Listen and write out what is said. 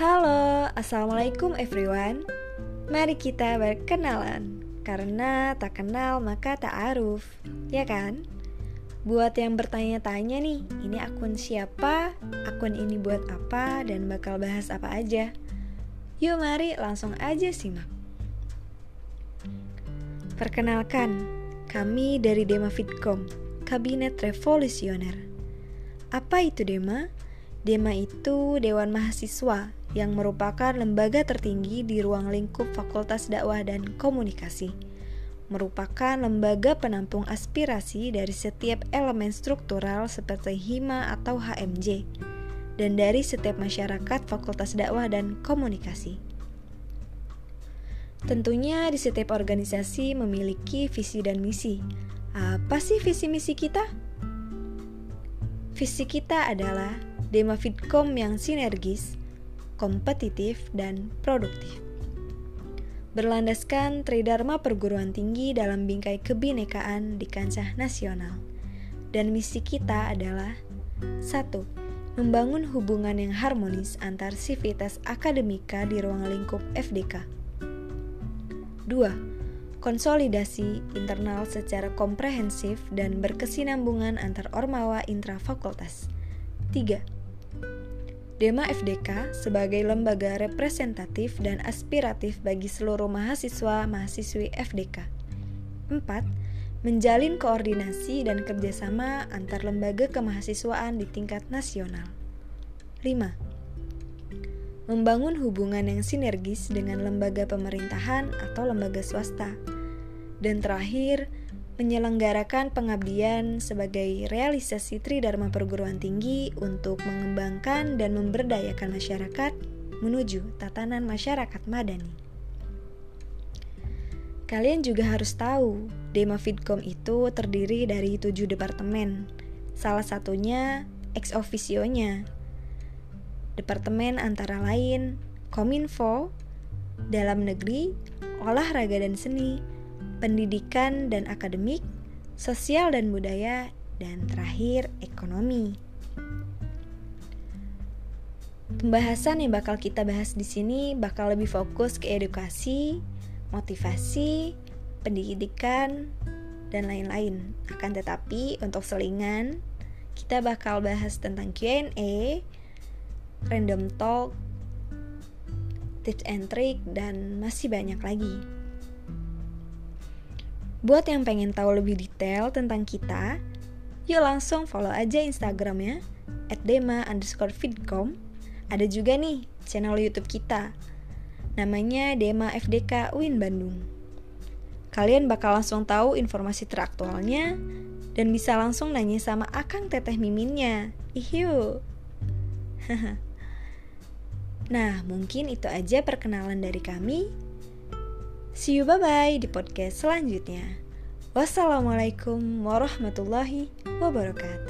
Assalamualaikum everyone Mari kita berkenalan Karena tak kenal maka tak aruf Ya kan? Buat yang bertanya-tanya nih Ini akun siapa? Akun ini buat apa? Dan bakal bahas apa aja? Yuk mari langsung aja simak Perkenalkan, kami dari Dema Fitcom Kabinet Revolusioner Apa itu Dema? Dema itu Dewan Mahasiswa yang merupakan lembaga tertinggi di ruang lingkup Fakultas Dakwah dan Komunikasi. Merupakan lembaga penampung aspirasi dari setiap elemen struktural seperti HIMA atau HMJ dan dari setiap masyarakat Fakultas Dakwah dan Komunikasi. Tentunya di setiap organisasi memiliki visi dan misi. Apa sih visi misi kita? Visi kita adalah Dema Fitcom yang sinergis, kompetitif, dan produktif. Berlandaskan Tridharma perguruan tinggi dalam bingkai kebinekaan di kancah nasional. Dan misi kita adalah 1. Membangun hubungan yang harmonis antar sivitas akademika di ruang lingkup FDK. 2. Konsolidasi internal secara komprehensif dan berkesinambungan antar ormawa intrafakultas. 3 Dema FDK sebagai lembaga representatif dan aspiratif bagi seluruh mahasiswa-mahasiswi FDK. 4. Menjalin koordinasi dan kerjasama antar lembaga kemahasiswaan di tingkat nasional. 5. Membangun hubungan yang sinergis dengan lembaga pemerintahan atau lembaga swasta. Dan terakhir, menyelenggarakan pengabdian sebagai realisasi Tridharma perguruan tinggi untuk mengembangkan dan memberdayakan masyarakat menuju tatanan masyarakat madani. Kalian juga harus tahu, Dema Fitcom itu terdiri dari tujuh departemen. Salah satunya ex officio-nya. Departemen antara lain Kominfo, Dalam Negeri, Olahraga dan Seni, pendidikan dan akademik, sosial dan budaya, dan terakhir ekonomi. Pembahasan yang bakal kita bahas di sini bakal lebih fokus ke edukasi, motivasi, pendidikan, dan lain-lain. Akan tetapi untuk selingan, kita bakal bahas tentang Q&A, random talk, tips and trick, dan masih banyak lagi. Buat yang pengen tahu lebih detail tentang kita, yuk langsung follow aja Instagramnya @dema underscore feedcom. Ada juga nih channel YouTube kita, namanya Dema FDK UIN Bandung. Kalian bakal langsung tahu informasi teraktualnya dan bisa langsung nanya sama Akang Teteh Miminnya. Ihiu. nah, mungkin itu aja perkenalan dari kami. See you bye-bye di podcast selanjutnya. Wassalamualaikum warahmatullahi wabarakatuh.